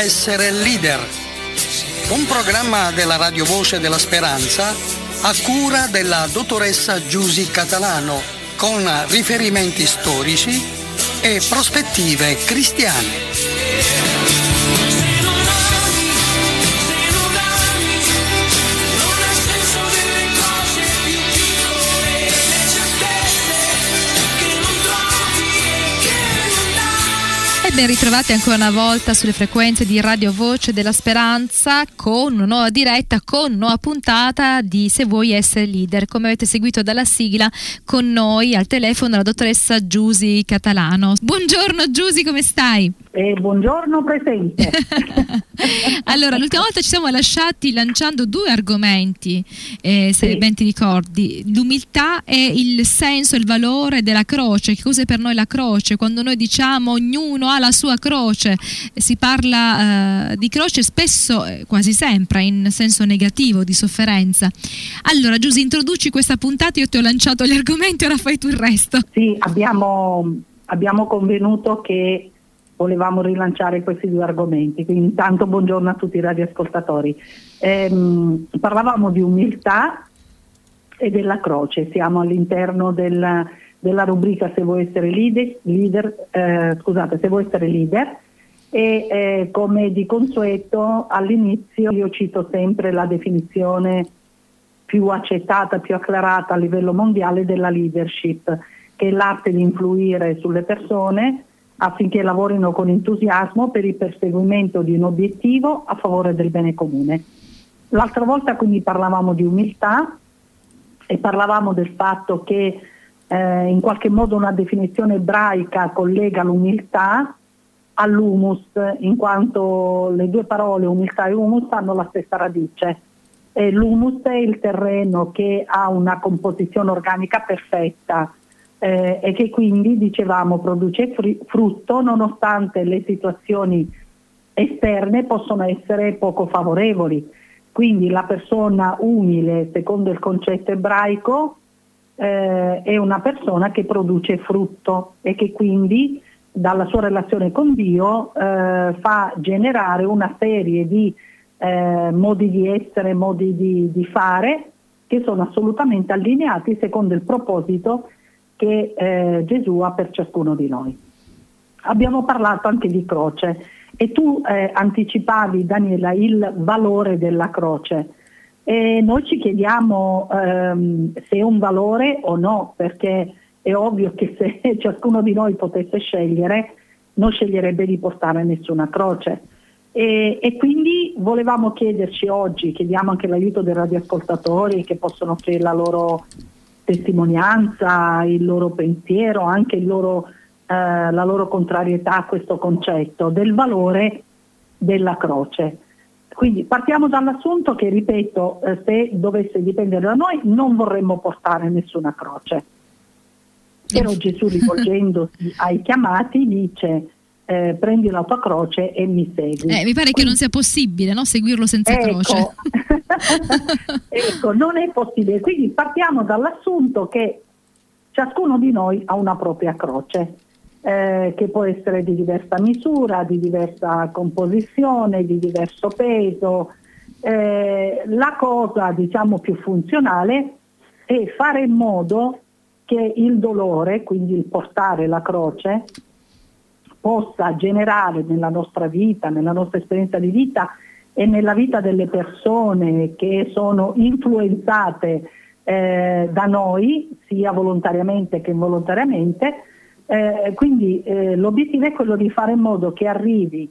Essere leader, un programma della Radio Voce della Speranza a cura della dottoressa Giusy Catalano con riferimenti storici e prospettive cristiane. Ben ritrovati ancora una volta sulle frequenze di Radio Voce della Speranza con una nuova diretta, con una nuova puntata di Se vuoi essere leader. Come avete seguito dalla sigla, con noi al telefono la dottoressa Giusy Catalano. Buongiorno Giusy, come stai? Eh, buongiorno presente. allora, l'ultima volta ci siamo lasciati lanciando due argomenti, eh, se sì. ben ti ricordi, l'umiltà e il senso e il valore della croce. Che cos'è per noi la croce? Quando noi diciamo ognuno ha la sua croce, si parla eh, di croce spesso, eh, quasi sempre, in senso negativo, di sofferenza. Allora, Giusy, introduci questa puntata, io ti ho lanciato gli argomenti, ora fai tu il resto. Sì, abbiamo, abbiamo convenuto che volevamo rilanciare questi due argomenti. Quindi intanto buongiorno a tutti i radioascoltatori. Ehm, parlavamo di umiltà e della croce, siamo all'interno del, della rubrica Se vuoi essere leader, leader eh, scusate, se vuoi essere leader e eh, come di consueto all'inizio io cito sempre la definizione più accettata, più acclarata a livello mondiale della leadership, che è l'arte di influire sulle persone affinché lavorino con entusiasmo per il perseguimento di un obiettivo a favore del bene comune. L'altra volta quindi parlavamo di umiltà e parlavamo del fatto che eh, in qualche modo una definizione ebraica collega l'umiltà all'humus, in quanto le due parole umiltà e humus hanno la stessa radice. E l'humus è il terreno che ha una composizione organica perfetta, eh, e che quindi, dicevamo, produce frutto nonostante le situazioni esterne possono essere poco favorevoli. Quindi la persona umile, secondo il concetto ebraico, eh, è una persona che produce frutto e che quindi dalla sua relazione con Dio eh, fa generare una serie di eh, modi di essere, modi di, di, fare che sono assolutamente allineati secondo il proposito che eh, Gesù ha per ciascuno di noi. Abbiamo parlato anche di croce e tu eh, anticipavi, Daniela, il valore della croce. E noi ci chiediamo ehm, se è un valore o no, perché è ovvio che se ciascuno di noi potesse scegliere, non sceglierebbe di portare nessuna croce. E, e, quindi volevamo chiederci oggi, chiediamo anche l'aiuto dei radioascoltatori che possono offrire la loro testimonianza, il loro pensiero, anche loro, eh, la loro contrarietà a questo concetto del valore della croce. Quindi partiamo dall'assunto che, ripeto, eh, se dovesse dipendere da noi non vorremmo portare nessuna croce. Però Gesù rivolgendosi ai chiamati dice eh, prendi la tua croce e mi segui. Eh, mi pare Quindi, che non sia possibile no? seguirlo senza ecco, croce. ecco, non è possibile. Quindi partiamo dall'assunto che ciascuno di noi ha una propria croce. Eh, che può essere di diversa misura, di diversa composizione, di diverso peso. Eh, la cosa diciamo più funzionale è fare in modo che il dolore, quindi il portare la croce, possa generare nella nostra vita, nella nostra esperienza di vita e nella vita delle persone che sono influenzate eh, da noi, sia volontariamente che involontariamente. Eh, quindi eh, l'obiettivo è quello di fare in modo che arrivi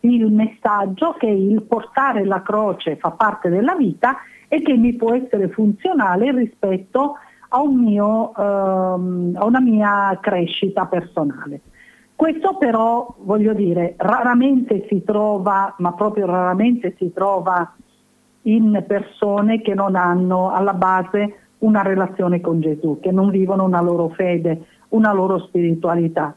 il messaggio che il portare la croce fa parte della vita e che mi può essere funzionale rispetto a, un mio, ehm, a una mia crescita personale. Questo però, voglio dire, raramente si trova, ma proprio raramente si trova in persone che non hanno alla base una relazione con Gesù, che non vivono una loro fede, una loro spiritualità.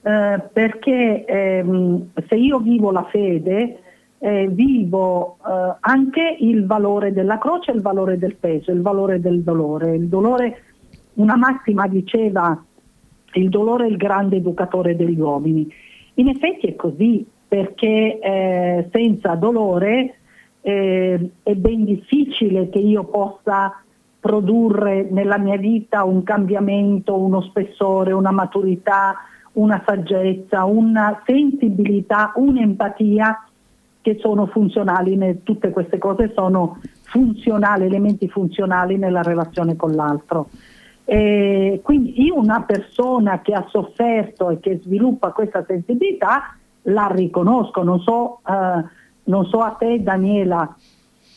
Eh, perché ehm, se io vivo la fede, eh, vivo eh, anche il valore della croce, il valore del peso, il valore del dolore. Il dolore, una massima diceva il dolore è il grande educatore degli uomini. In effetti è così, perché eh, senza dolore eh, è ben difficile che io possa produrre nella mia vita un cambiamento, uno spessore, una maturità, una saggezza, una sensibilità, un'empatia che sono funzionali, tutte queste cose sono funzionali, elementi funzionali nella relazione con l'altro. E quindi una persona che ha sofferto e che sviluppa questa sensibilità la riconosco, non so, eh, non so a te Daniela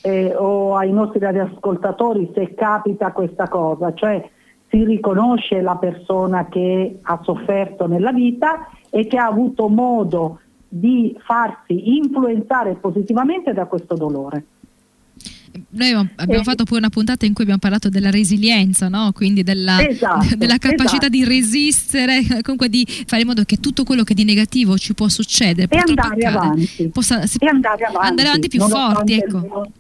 eh, o ai nostri radioascoltatori se capita questa cosa, cioè si riconosce la persona che ha sofferto nella vita e che ha avuto modo di farsi influenzare positivamente da questo dolore. Noi abbiamo eh, fatto poi una puntata in cui abbiamo parlato della resilienza, no? quindi della, esatto, della capacità esatto. di resistere, comunque di fare in modo che tutto quello che di negativo ci può succedere e andare avanti. Possa, e andare avanti, andare avanti più forti. Ecco.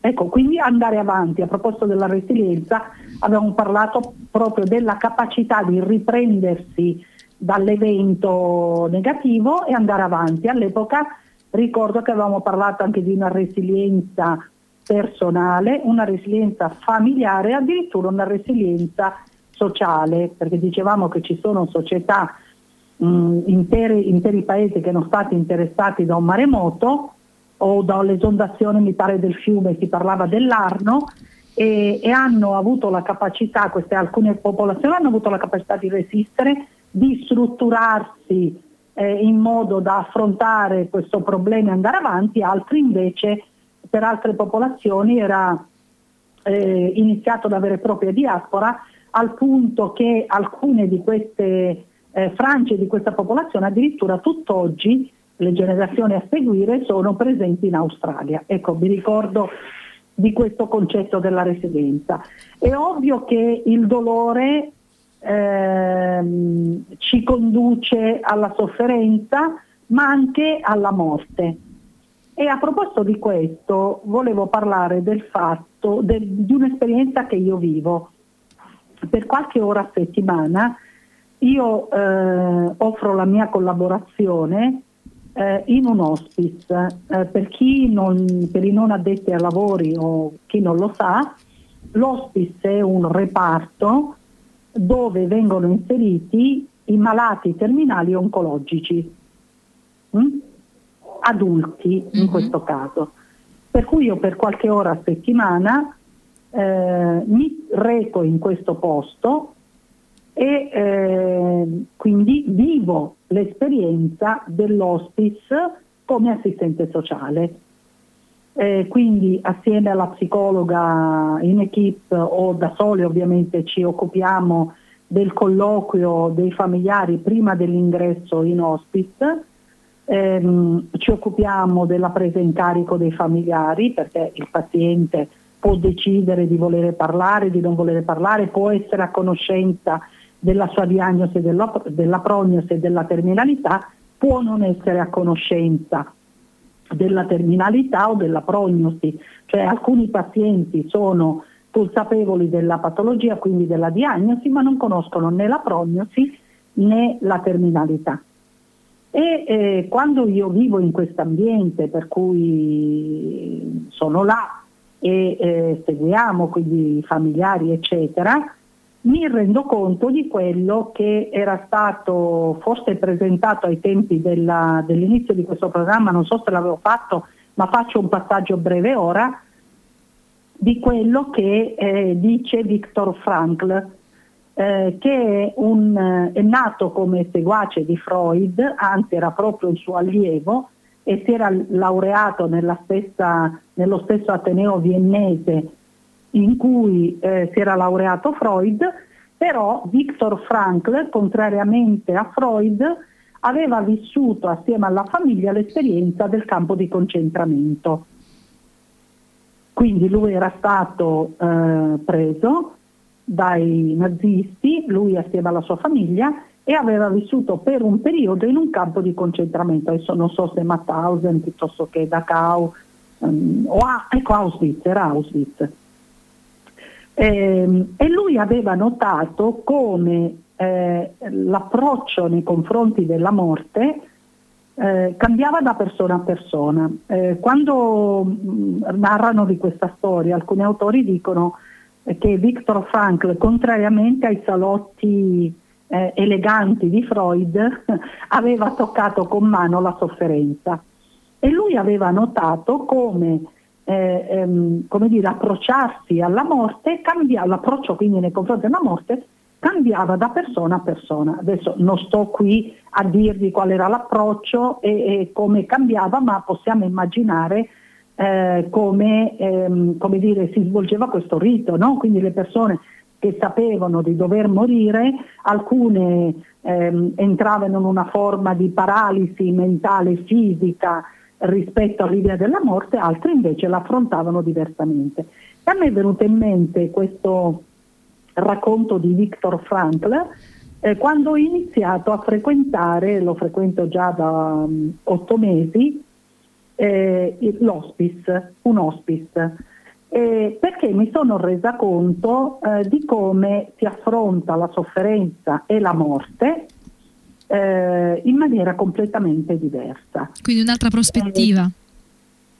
ecco, quindi andare avanti. A proposito della resilienza, abbiamo parlato proprio della capacità di riprendersi dall'evento negativo e andare avanti. All'epoca ricordo che avevamo parlato anche di una resilienza personale, una resilienza familiare e addirittura una resilienza sociale, perché dicevamo che ci sono società, mh, interi, interi paesi che sono stati interessati da un maremoto o dall'esondazione, mi pare, del fiume, si parlava dell'Arno, e, e hanno avuto la capacità, queste alcune popolazioni hanno avuto la capacità di resistere, di strutturarsi eh, in modo da affrontare questo problema e andare avanti, altri invece per altre popolazioni era eh, iniziato ad avere propria diaspora al punto che alcune di queste eh, frange di questa popolazione addirittura tutt'oggi le generazioni a seguire sono presenti in Australia. Ecco, vi ricordo di questo concetto della residenza. È ovvio che il dolore ehm, ci conduce alla sofferenza, ma anche alla morte. E a proposito di questo, volevo parlare del fatto de, di un'esperienza che io vivo. Per qualche ora a settimana io eh, offro la mia collaborazione eh, in un hospice. Eh, per, chi non, per i non addetti ai lavori o chi non lo sa, l'hospice è un reparto dove vengono inseriti i malati terminali oncologici. Mm? Adulti in mm-hmm. questo caso. Per cui io per qualche ora a settimana eh, mi reco in questo posto e eh, quindi vivo l'esperienza dell'hospice come assistente sociale. Eh, quindi assieme alla psicologa in equip o da soli ovviamente ci occupiamo del colloquio dei familiari prima dell'ingresso in hospice ehm, ci occupiamo della presa in carico dei familiari perché il paziente può decidere di volere parlare, di non volere parlare, può essere a conoscenza della sua diagnosi della, della prognosi e della terminalità, può non essere a conoscenza della terminalità o della prognosi, cioè alcuni pazienti sono consapevoli della patologia, quindi della diagnosi, ma non conoscono né la prognosi né la terminalità. E eh, quando io vivo in questo ambiente, per cui sono là e eh, seguiamo quindi i familiari, eccetera, mi rendo conto di quello che era stato forse presentato ai tempi della, dell'inizio di questo programma, non so se l'avevo fatto, ma faccio un passaggio breve ora, di quello che eh, dice Viktor Frankl eh, che è, un, eh, è, nato come seguace di Freud, anzi era proprio il suo allievo e si era laureato stessa, nello stesso Ateneo viennese in cui eh, si era laureato Freud, però Viktor Frankl, contrariamente a Freud, aveva vissuto assieme alla famiglia l'esperienza del campo di concentramento. Quindi lui era stato eh, preso, dai nazisti, lui assieme alla sua famiglia, e aveva vissuto per un periodo in un campo di concentramento, adesso non so se Mauthausen piuttosto che Dachau, um, o a, ecco Auschwitz, era Auschwitz. E, ehm, e lui aveva notato come eh, l'approccio nei confronti della morte eh, cambiava da persona a persona. Eh, quando mh, mm, narrano di questa storia, alcuni autori dicono che Viktor Frankl, contrariamente ai salotti eh, eleganti di Freud, aveva toccato con mano la sofferenza e lui aveva notato come, eh, ehm, come dire, approcciarsi alla morte, cambia, l'approccio quindi nei confronti della morte cambiava da persona a persona. Adesso non sto qui a dirvi qual era l'approccio e, e come cambiava, ma possiamo immaginare eh, come, ehm, come dire, si svolgeva questo rito, no? quindi le persone che sapevano di dover morire, alcune ehm, entravano in una forma di paralisi mentale fisica rispetto all'idea della morte, altre invece l'affrontavano diversamente. E a me è venuto in mente questo racconto di Viktor Frankl eh, quando ho iniziato a frequentare, lo frequento già da um, otto mesi, eh, l'hospice, un hospice, eh, perché mi sono resa conto eh, di come si affronta la sofferenza e la morte eh, in maniera completamente diversa. Quindi un'altra prospettiva.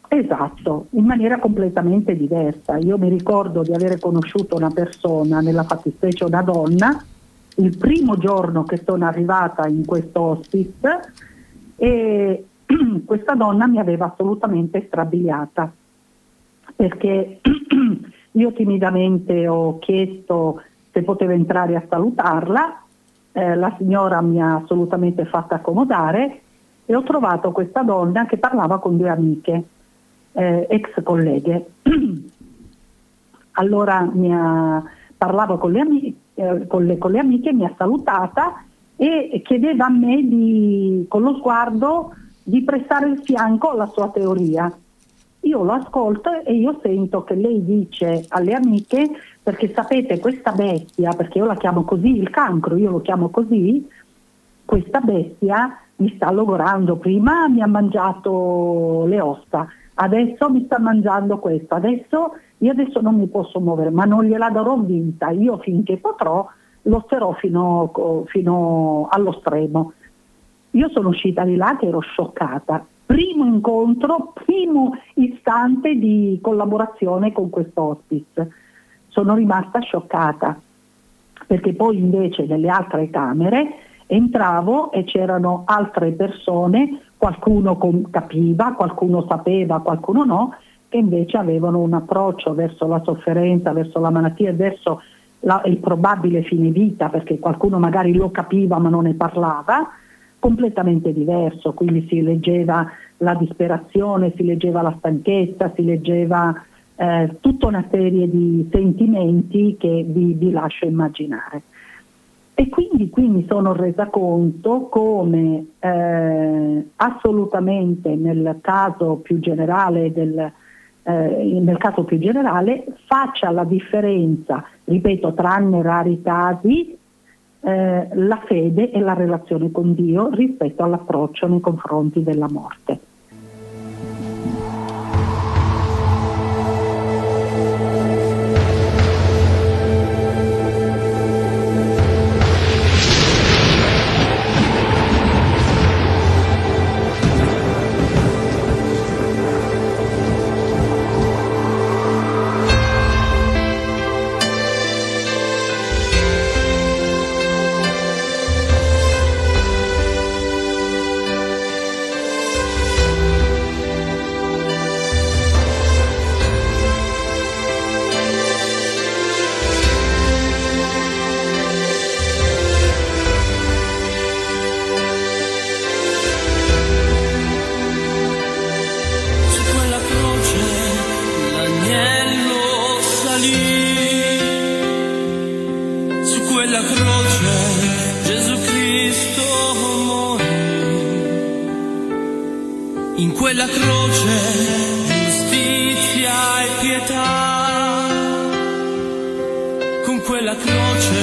Esatto, in maniera completamente diversa. Io mi ricordo di aver conosciuto una persona, nella fattispecie una donna, il primo giorno che sono arrivata in questo hospice e questa donna mi aveva assolutamente strabiliata perché io timidamente ho chiesto se potevo entrare a salutarla, eh, la signora mi ha assolutamente fatta accomodare e ho trovato questa donna che parlava con due amiche eh, ex colleghe. allora ha, parlavo con le, amiche, eh, con, le, con le, amiche, mi ha salutata e chiedeva a me di, con lo sguardo di prestare il fianco alla sua teoria. Io lo ascolto e io sento che lei dice alle amiche, perché sapete questa bestia, perché io la chiamo così, il cancro, io lo chiamo così, questa bestia mi sta logorando, prima mi ha mangiato le ossa, adesso mi sta mangiando questo, adesso io adesso non mi posso muovere, ma non gliela darò vinta, io finché potrò lotterò fino, fino allo stremo. Io sono uscita di là che ero scioccata. Primo incontro, primo istante di collaborazione con questo hospice. Sono rimasta scioccata perché poi invece nelle altre camere entravo e c'erano altre persone, qualcuno capiva, qualcuno sapeva, qualcuno no, che invece avevano un approccio verso la sofferenza, verso la malattia e verso la, il probabile fine vita, perché qualcuno magari lo capiva ma non ne parlava, completamente diverso, quindi si leggeva la disperazione, si leggeva la stanchezza, si leggeva eh, tutta una serie di sentimenti che vi, vi lascio immaginare. E quindi qui mi sono resa conto come eh, assolutamente nel caso più generale del, eh, nel caso più generale faccia la differenza, ripeto, tranne rari casi, eh, la fede e la relazione con Dio rispetto all'approccio nei confronti della morte. verità. Con quella croce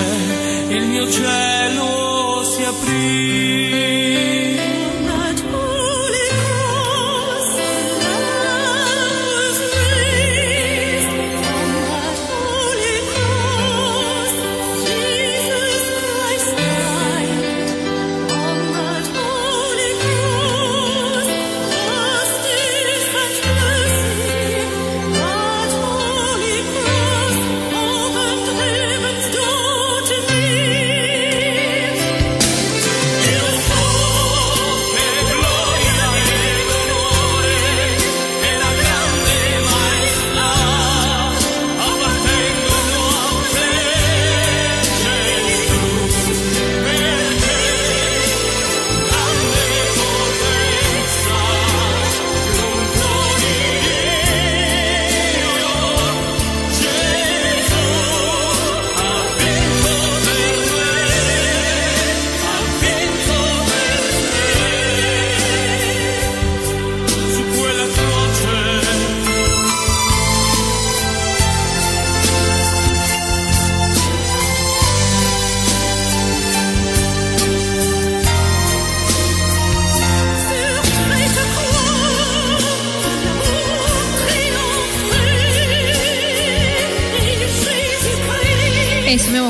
il mio cielo si aprì.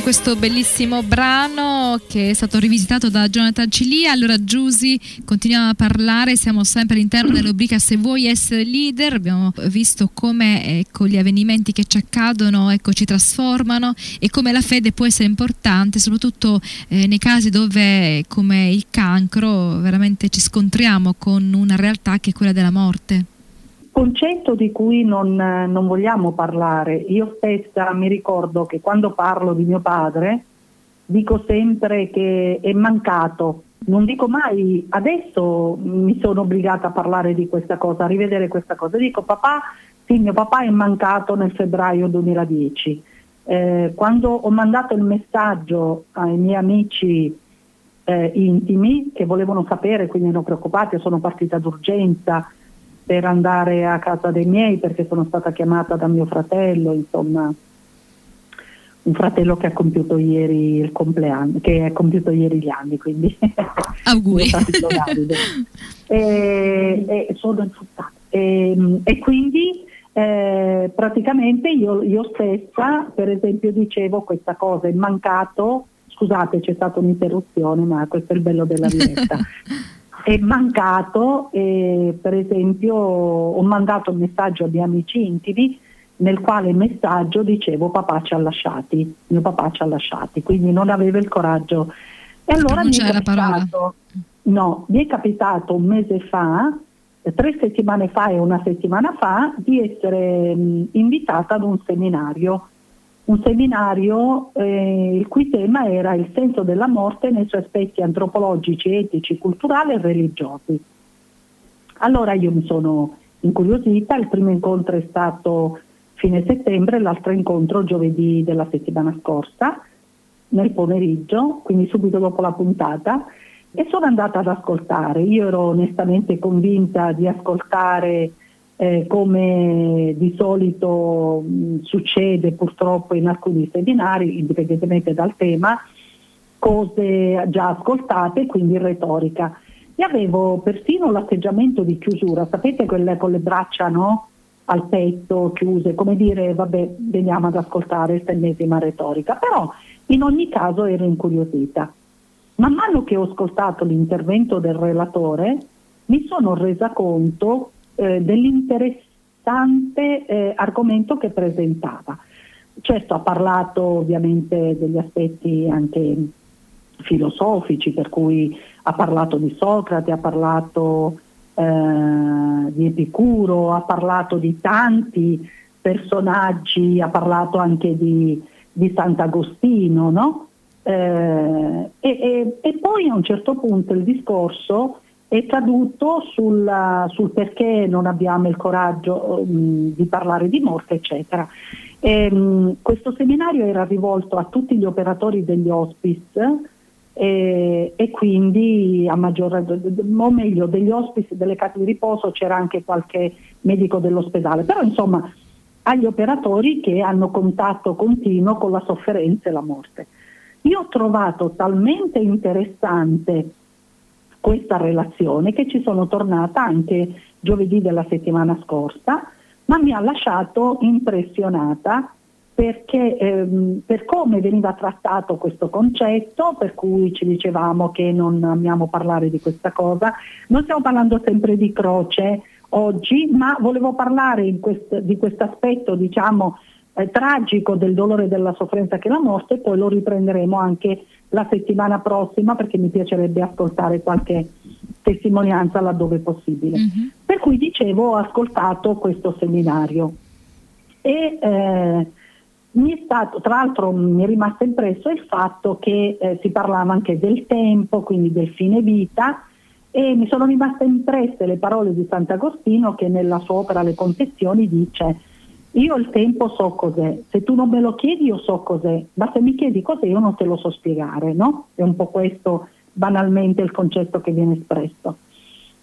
Questo bellissimo brano che è stato rivisitato da Jonathan Cilia. Allora Giusy, continuiamo a parlare, siamo sempre all'interno della rubrica Se vuoi essere leader, abbiamo visto come ecco, gli avvenimenti che ci accadono ecco, ci trasformano e come la fede può essere importante, soprattutto eh, nei casi dove come il cancro veramente ci scontriamo con una realtà che è quella della morte concetto di cui non, non, vogliamo parlare. Io stessa mi ricordo che quando parlo di mio padre dico sempre che è mancato. Non dico mai adesso mi sono obbligata a parlare di questa cosa, a rivedere questa cosa. Dico papà, sì, mio papà è mancato nel febbraio 2010. Eh, quando ho mandato il messaggio ai miei amici eh, intimi che volevano sapere, quindi erano preoccupati, sono partita d'urgenza, per andare a casa dei miei perché sono stata chiamata da mio fratello, insomma un fratello che ha compiuto ieri il compleanno, che ha compiuto ieri gli anni, quindi auguri. e, e sono insultata. E, e quindi eh, praticamente io, io, stessa, per esempio, dicevo questa cosa, è mancato, scusate c'è stata un'interruzione, ma questo è il bello della diretta. È mancato, eh, per esempio ho mandato un messaggio agli amici intimi nel quale messaggio dicevo papà ci ha lasciati, mio papà ci ha lasciati, quindi non avevo il coraggio. E allora mi è, capitato, no, mi è capitato un mese fa, tre settimane fa e una settimana fa, di essere mh, invitata ad un seminario un seminario eh, il cui tema era il senso della morte nei suoi aspetti antropologici, etici, culturali e religiosi. Allora io mi sono incuriosita, il primo incontro è stato fine settembre, l'altro incontro giovedì della settimana scorsa, nel pomeriggio, quindi subito dopo la puntata, e sono andata ad ascoltare. Io ero onestamente convinta di ascoltare eh, come di solito mh, succede purtroppo in alcuni seminari, indipendentemente dal tema, cose già ascoltate, quindi retorica. E avevo persino l'atteggiamento di chiusura, sapete quelle con le braccia no? al petto chiuse, come dire vabbè veniamo ad ascoltare questa ennesima retorica, però in ogni caso ero incuriosita. Man mano che ho ascoltato l'intervento del relatore mi sono resa conto eh, dell'interessante eh, argomento che presentava. Certo ha parlato ovviamente degli aspetti anche filosofici, per cui ha parlato di Socrate, ha parlato eh, di Epicuro, ha parlato di tanti personaggi, ha parlato anche di, di Sant'Agostino, no? Eh, e, e, e, poi a un certo punto il discorso è caduto sul, sul perché non abbiamo il coraggio um, di parlare di morte, eccetera. E, um, questo seminario era rivolto a tutti gli operatori degli hospice e, e quindi a maggior o meglio degli hospice delle case di riposo c'era anche qualche medico dell'ospedale, però insomma agli operatori che hanno contatto continuo con la sofferenza e la morte. Io ho trovato talmente interessante questa relazione che ci sono tornata anche giovedì della settimana scorsa, ma mi ha lasciato impressionata perché, ehm, per come veniva trattato questo concetto, per cui ci dicevamo che non amiamo parlare di questa cosa, non stiamo parlando sempre di croce oggi, ma volevo parlare quest- di questo aspetto diciamo, eh, tragico del dolore e della sofferenza che è la morte e poi lo riprenderemo anche la settimana prossima perché mi piacerebbe ascoltare qualche testimonianza laddove possibile. Mm-hmm. Per cui dicevo ho ascoltato questo seminario e eh, mi è stato, tra l'altro mi è rimasto impresso il fatto che eh, si parlava anche del tempo, quindi del fine vita e mi sono rimaste impresse le parole di Sant'Agostino che nella sua opera Le Confessioni dice io il tempo so cos'è, se tu non me lo chiedi io so cos'è, ma se mi chiedi cos'è io non te lo so spiegare, no? È un po' questo banalmente il concetto che viene espresso.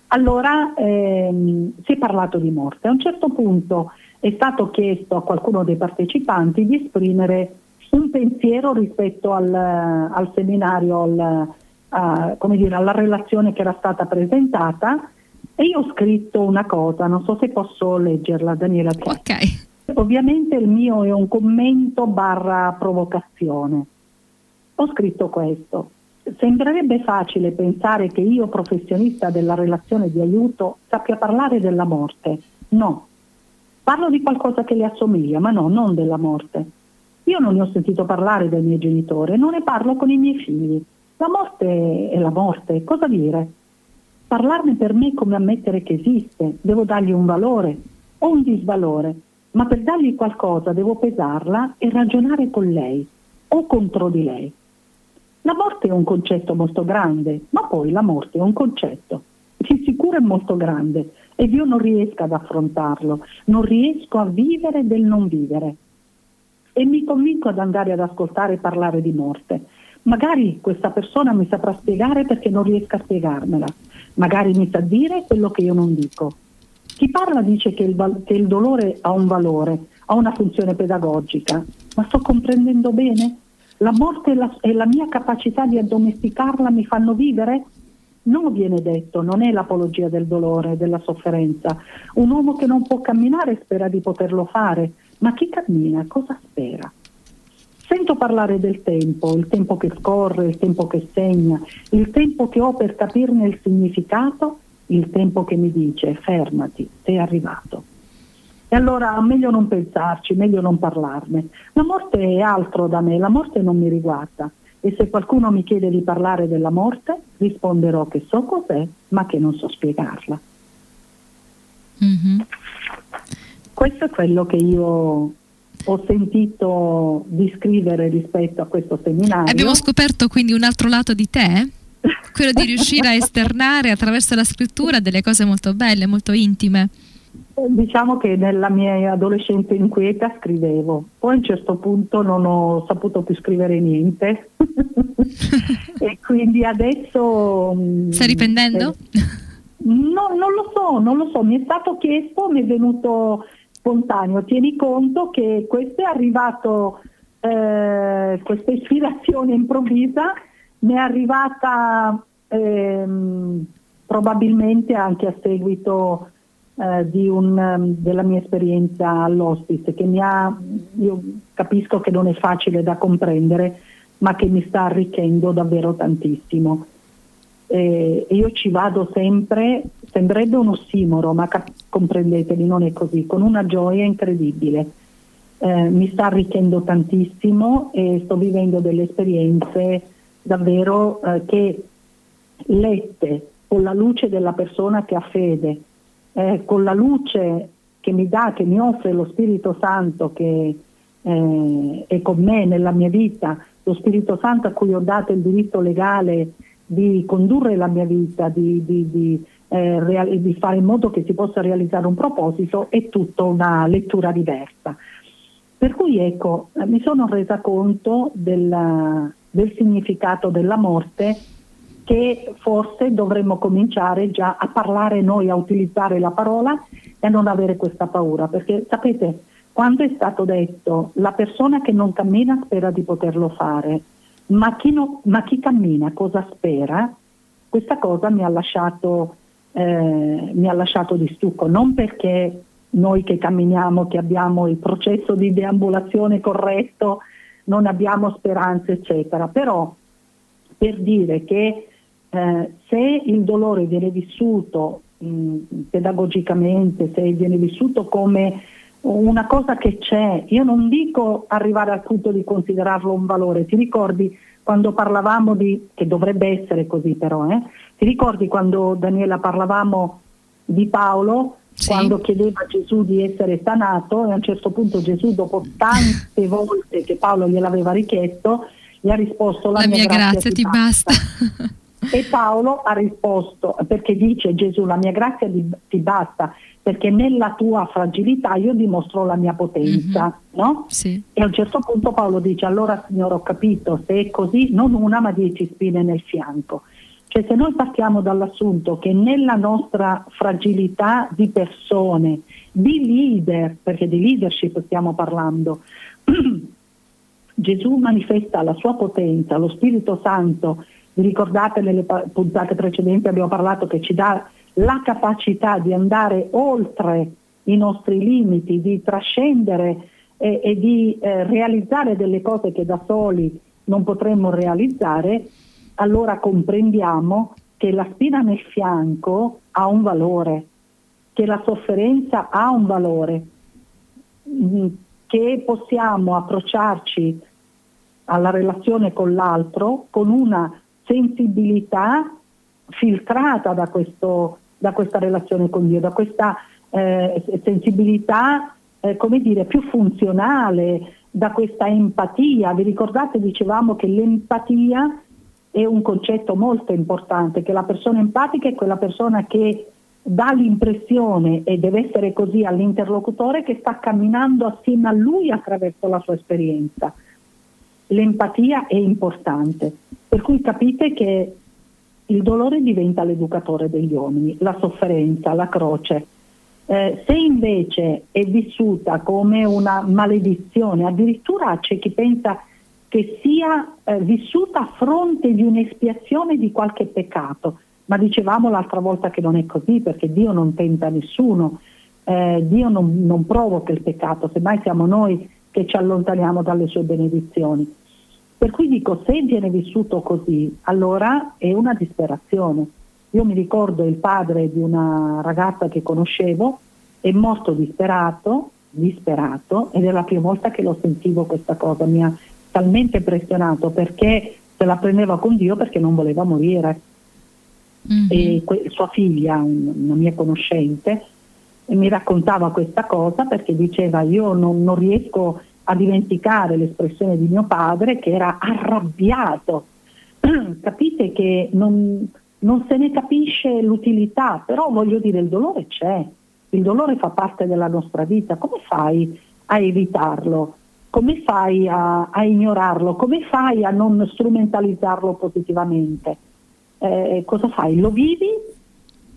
Allora ehm, si è parlato di morte. A un certo punto è stato chiesto a qualcuno dei partecipanti di esprimere un pensiero rispetto al, al seminario, al, a, dire, alla relazione che era stata presentata e io ho scritto una cosa, non so se posso leggerla, Daniela. Ok. Ovviamente il mio è un commento barra provocazione. Ho scritto questo. Sembrerebbe facile pensare che io, professionista della relazione di aiuto, sappia parlare della morte. No. Parlo di qualcosa che le assomiglia, ma no, non della morte. Io non ne ho sentito parlare dai miei genitori, non ne parlo con i miei figli. La morte è la morte, cosa dire? Parlarne per me è come ammettere che esiste, devo dargli un valore o un disvalore, ma per dargli qualcosa devo pesarla e ragionare con lei o contro di lei. La morte è un concetto molto grande, ma poi la morte è un concetto, di sicuro è molto grande ed io non riesco ad affrontarlo, non riesco a vivere del non vivere. E mi convinco ad andare ad ascoltare e parlare di morte Magari questa persona mi saprà spiegare perché non riesco a spiegarmela, magari mi sa dire quello che io non dico. Chi parla dice che il, che il dolore ha un valore, ha una funzione pedagogica, ma sto comprendendo bene? La morte e la, e la mia capacità di addomesticarla mi fanno vivere? Non viene detto, non è l'apologia del dolore, della sofferenza. Un uomo che non può camminare spera di poterlo fare, ma chi cammina cosa spera? Sento parlare del tempo, il tempo che scorre, il tempo che segna, il tempo che ho per capirne il significato, il tempo che mi dice fermati, sei arrivato. E allora meglio non pensarci, meglio non parlarne. La morte è altro da me, la morte non mi riguarda. E se qualcuno mi chiede di parlare della morte, risponderò che so cos'è, ma che non so spiegarla. Mm-hmm. Questo è quello che io ho sentito di scrivere rispetto a questo seminario. Abbiamo scoperto quindi un altro lato di te? Quello di riuscire a esternare attraverso la scrittura delle cose molto belle, molto intime. Eh, diciamo che nella mia adolescenza inquieta scrivevo, poi a un certo punto non ho saputo più scrivere niente e quindi adesso... Mm, Stai riprendendo? Eh, no, non lo so, non lo so, mi è stato chiesto, mi è venuto spontaneo. Tieni conto che questo è arrivato, eh, questa ispirazione improvvisa mi è arrivata ehm, probabilmente anche a seguito eh, un, della mia esperienza all'hospice che mi ha, io capisco che non è facile da comprendere, ma che mi sta arricchendo davvero tantissimo eh, io ci vado sempre, sembrerebbe un ossimoro, ma cap- comprendetemi, non è così, con una gioia incredibile. Eh, mi sta arricchendo tantissimo e sto vivendo delle esperienze davvero eh, che lette con la luce della persona che ha fede, eh, con la luce che mi dà, che mi offre lo Spirito Santo che eh, è con me nella mia vita, lo Spirito Santo a cui ho dato il diritto legale di condurre la mia vita, di, di, di, eh, real- di, fare in modo che si possa realizzare un proposito, è tutta una lettura diversa. Per cui ecco, mi sono resa conto della, del significato della morte che forse dovremmo cominciare già a parlare noi, a utilizzare la parola e a non avere questa paura, perché sapete, quando è stato detto la persona che non cammina spera di poterlo fare, ma chi, no, ma chi cammina cosa spera? Questa cosa mi ha, lasciato, eh, mi ha lasciato di stucco, non perché noi che camminiamo, che abbiamo il processo di deambulazione corretto, non abbiamo speranze, eccetera, però per dire che eh, se il dolore viene vissuto mh, pedagogicamente, se viene vissuto come una cosa che c'è, io non dico arrivare al punto di considerarlo un valore, ti ricordi quando parlavamo di, che dovrebbe essere così però, eh? ti ricordi quando Daniela parlavamo di Paolo, sì. quando chiedeva a Gesù di essere sanato e a un certo punto Gesù dopo tante volte che Paolo gliel'aveva richiesto, gli ha risposto la, la mia, mia grazia, grazia ti basta. basta. E Paolo ha risposto, perché dice Gesù, la mia grazia ti basta, perché nella tua fragilità io dimostro la mia potenza, mm-hmm. no? Sì. E a un certo punto Paolo dice, allora Signore ho capito, se è così, non una ma dieci spine nel fianco. Cioè se noi partiamo dall'assunto che nella nostra fragilità di persone, di leader, perché di leadership stiamo parlando, Gesù manifesta la sua potenza, lo Spirito Santo, vi ricordate nelle puntate precedenti abbiamo parlato che ci dà la capacità di andare oltre i nostri limiti, di trascendere e, e di eh, realizzare delle cose che da soli non potremmo realizzare, allora comprendiamo che la spina nel fianco ha un valore, che la sofferenza ha un valore, mm, che possiamo approcciarci alla relazione con l'altro con una sensibilità filtrata da, questo, da questa relazione con Dio, da questa eh, sensibilità eh, come dire, più funzionale, da questa empatia. Vi ricordate, dicevamo che l'empatia è un concetto molto importante, che la persona empatica è quella persona che dà l'impressione, e deve essere così all'interlocutore, che sta camminando assieme a lui attraverso la sua esperienza. L'empatia è importante, per cui capite che il dolore diventa l'educatore degli uomini, la sofferenza, la croce. Eh, se invece è vissuta come una maledizione, addirittura c'è chi pensa che sia eh, vissuta a fronte di un'espiazione di qualche peccato, ma dicevamo l'altra volta che non è così perché Dio non tenta nessuno, eh, Dio non, non provoca il peccato, semmai siamo noi che ci allontaniamo dalle sue benedizioni. Per cui dico, se viene vissuto così, allora è una disperazione. Io mi ricordo il padre di una ragazza che conoscevo, è morto disperato, disperato, ed è la prima volta che lo sentivo questa cosa, mi ha talmente impressionato perché se la prendeva con Dio perché non voleva morire. Mm-hmm. E que- sua figlia, un- una mia conoscente, mi raccontava questa cosa perché diceva io non, non riesco a dimenticare l'espressione di mio padre che era arrabbiato. Capite che non, non se ne capisce l'utilità, però voglio dire il dolore c'è, il dolore fa parte della nostra vita, come fai a evitarlo? Come fai a, a ignorarlo? Come fai a non strumentalizzarlo positivamente? Eh, cosa fai? Lo vivi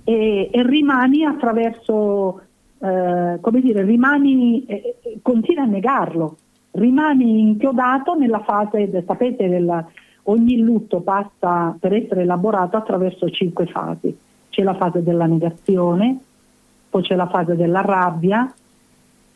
e, e rimani attraverso eh, come dire, rimani, eh, continui a negarlo, rimani inchiodato nella fase, sapete, della, ogni lutto passa per essere elaborato attraverso cinque fasi. C'è la fase della negazione, poi c'è la fase della rabbia,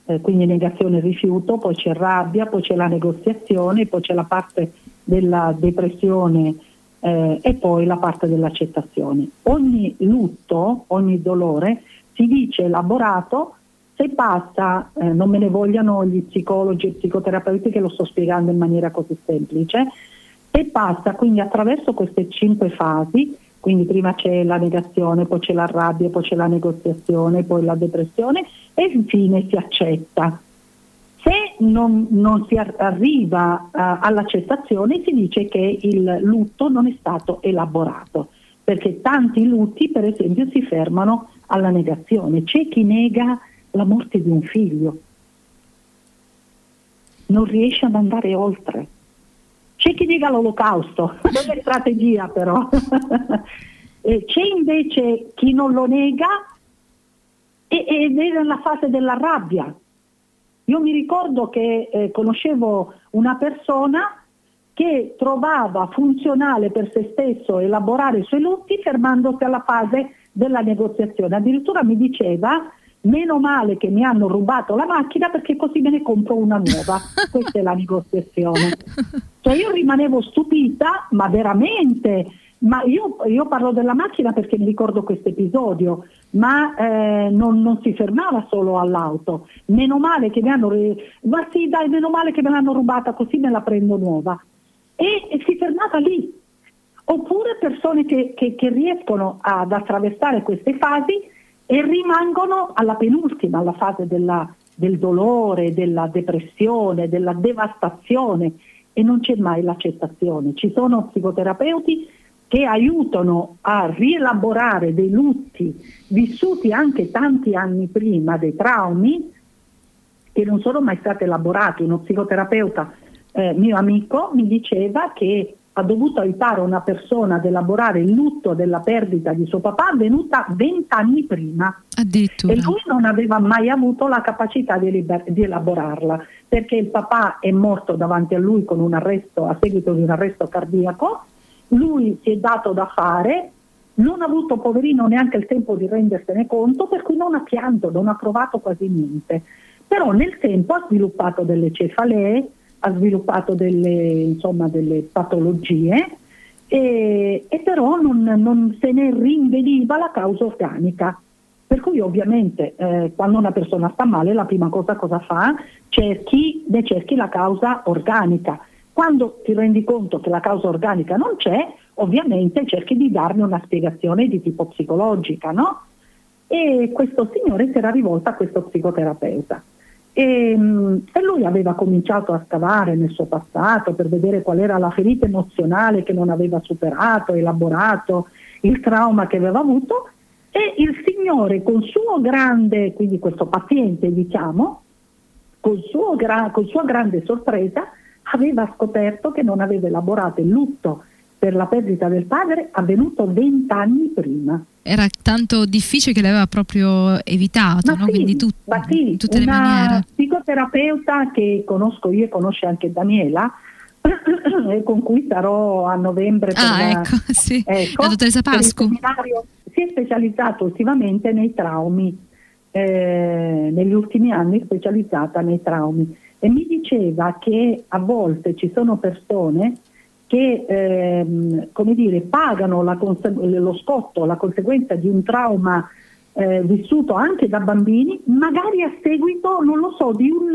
eh, quindi negazione e rifiuto, poi c'è rabbia, poi c'è la negoziazione, poi c'è la parte della depressione eh, e poi la parte dell'accettazione. Ogni lutto, ogni dolore si dice elaborato se passa, eh, non me ne vogliano gli psicologi e psicoterapeuti che lo sto spiegando in maniera così semplice, se passa quindi attraverso queste cinque fasi, quindi prima c'è la negazione, poi c'è la rabbia, poi c'è la negoziazione, poi la depressione e infine si accetta. Se non, non si arriva uh, all'accettazione si dice che il lutto non è stato elaborato, perché tanti lutti per esempio si fermano alla negazione. C'è chi nega la morte di un figlio, non riesce ad andare oltre. C'è chi nega l'olocausto, non è strategia però. C'è invece chi non lo nega ed è nella fase della rabbia. Io mi ricordo che eh, conoscevo una persona che trovava funzionale per se stesso elaborare i suoi lutti fermandosi alla fase della negoziazione. Addirittura mi diceva meno male che mi hanno rubato la macchina perché così me ne compro una nuova. Questa è la negoziazione. Cioè io rimanevo stupita, ma veramente, ma io, io parlo della macchina perché mi ricordo questo episodio, ma eh, non, non, si fermava solo all'auto. Meno male che mi hanno, ma sì dai, meno male che me l'hanno rubata così me la prendo nuova. E, e si fermava lì oppure persone che, che, che riescono ad attraversare queste fasi e rimangono alla penultima, alla fase della, del dolore, della depressione, della devastazione e non c'è mai l'accettazione. Ci sono psicoterapeuti che aiutano a rielaborare dei lutti vissuti anche tanti anni prima, dei traumi che non sono mai stati elaborati. Uno psicoterapeuta eh, mio amico mi diceva che ha dovuto aiutare una persona ad elaborare il lutto della perdita di suo papà avvenuta vent'anni prima. Addirittura. E lui non aveva mai avuto la capacità di, liber- di, elaborarla, perché il papà è morto davanti a lui con un arresto, a seguito di un arresto cardiaco, lui si è dato da fare non ha avuto poverino neanche il tempo di rendersene conto, per cui non ha pianto, non ha provato quasi niente. Però nel tempo ha sviluppato delle cefalee, ha sviluppato delle, insomma, delle patologie e, e però non, non, se ne rinveniva la causa organica. Per cui ovviamente eh, quando una persona sta male la prima cosa cosa fa? Cerchi, ne cerchi la causa organica. Quando ti rendi conto che la causa organica non c'è, ovviamente cerchi di darne una spiegazione di tipo psicologica, no? E questo signore si era rivolto a questo psicoterapeuta. E, e, lui aveva cominciato a scavare nel suo passato per vedere qual era la ferita emozionale che non aveva superato, elaborato, il trauma che aveva avuto e il Signore con suo grande, quindi questo paziente diciamo, con, gra- con sua grande sorpresa aveva scoperto che non aveva elaborato il lutto per la perdita del padre avvenuto vent'anni prima. Era tanto difficile che l'aveva proprio evitato, no? sì, quindi tu, ma sì, in tutte le maniere. psicoterapeuta che conosco io e conosce anche Daniela, con cui sarò a novembre. Per ah, la, ecco, sì. ecco, la dottoressa Pascu. Si è specializzato ultimamente nei traumi, eh, negli ultimi anni specializzata nei traumi e mi diceva che a volte ci sono persone che ehm, come dire, pagano lo scotto, la conseguenza di un trauma eh, vissuto anche da bambini, magari a seguito, non lo so, di un,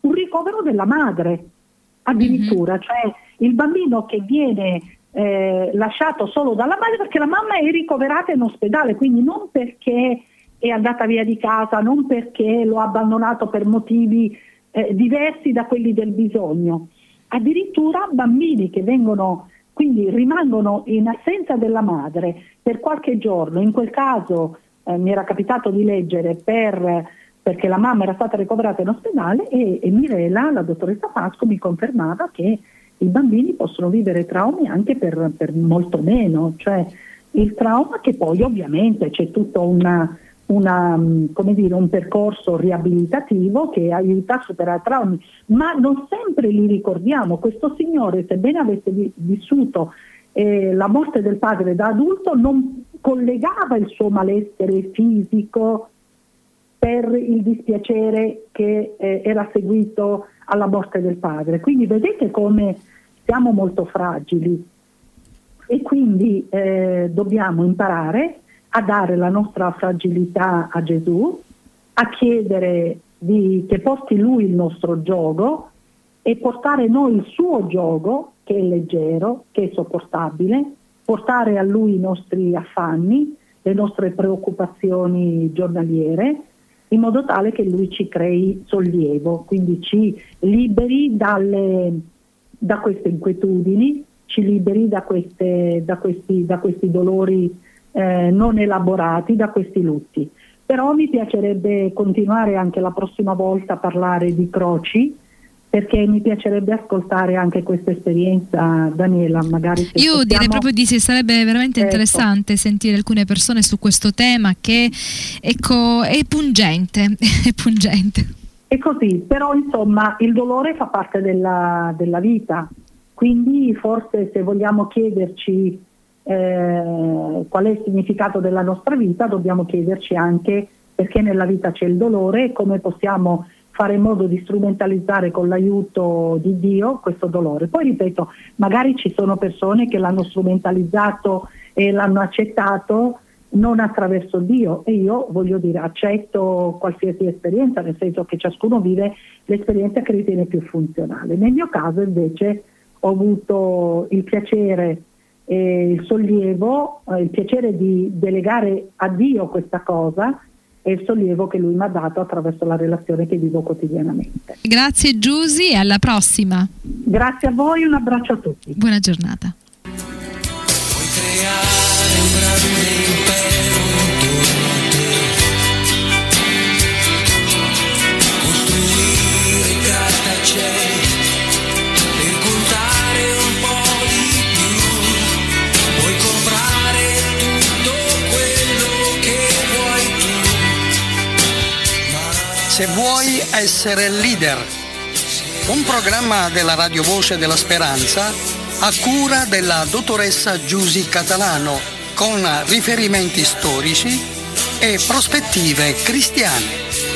un ricovero della madre addirittura, mm-hmm. cioè il bambino che viene eh, lasciato solo dalla madre perché la mamma è ricoverata in ospedale, quindi non perché è andata via di casa, non perché lo ha abbandonato per motivi eh, diversi da quelli del bisogno, addirittura bambini che vengono, quindi rimangono in assenza della madre per qualche giorno, in quel caso eh, mi era capitato di leggere per, perché la mamma era stata ricoverata in ospedale e, e Mirela, la dottoressa Pasco, mi confermava che i bambini possono vivere traumi anche per, per molto meno, cioè il trauma che poi ovviamente c'è tutta una una, mm, dire, un percorso riabilitativo che aiuta a superare traumi, ma non sempre li ricordiamo. Questo signore, sebbene avesse vissuto eh, la morte del padre da adulto, non collegava il suo malessere fisico per il dispiacere che eh, era seguito alla morte del padre. Quindi vedete come siamo molto fragili e quindi eh, dobbiamo imparare a dare la nostra fragilità a Gesù, a chiedere di, che porti Lui il nostro gioco e portare noi il suo gioco, che è leggero, che è sopportabile, portare a Lui i nostri affanni, le nostre preoccupazioni giornaliere, in modo tale che Lui ci crei sollievo, quindi ci liberi dalle, da queste inquietudini, ci liberi da, queste, da, questi, da questi dolori eh, non elaborati da questi lutti. Però mi piacerebbe continuare anche la prossima volta a parlare di croci perché mi piacerebbe ascoltare anche questa esperienza, Daniela, magari se Io possiamo... direi proprio di sì, sarebbe veramente ecco. interessante sentire alcune persone su questo tema che ecco, è pungente, è pungente. È così, però insomma il dolore fa parte della, della vita, quindi forse se vogliamo chiederci eh, qual è il significato della nostra vita, dobbiamo chiederci anche perché nella vita c'è il dolore e come possiamo fare in modo di strumentalizzare con l'aiuto di Dio questo dolore. Poi ripeto, magari ci sono persone che l'hanno strumentalizzato e l'hanno accettato non attraverso Dio e io voglio dire accetto qualsiasi esperienza, nel senso che ciascuno vive l'esperienza che ritiene più funzionale. Nel mio caso invece ho avuto il piacere eh, il sollievo, eh, il piacere di delegare a Dio questa cosa e il sollievo che lui mi ha dato attraverso la relazione che vivo quotidianamente. Grazie Giusy e alla prossima. Grazie a voi, un abbraccio a tutti. Buona giornata. Essere leader, un programma della Radio Voce della Speranza a cura della dottoressa Giusy Catalano con riferimenti storici e prospettive cristiane.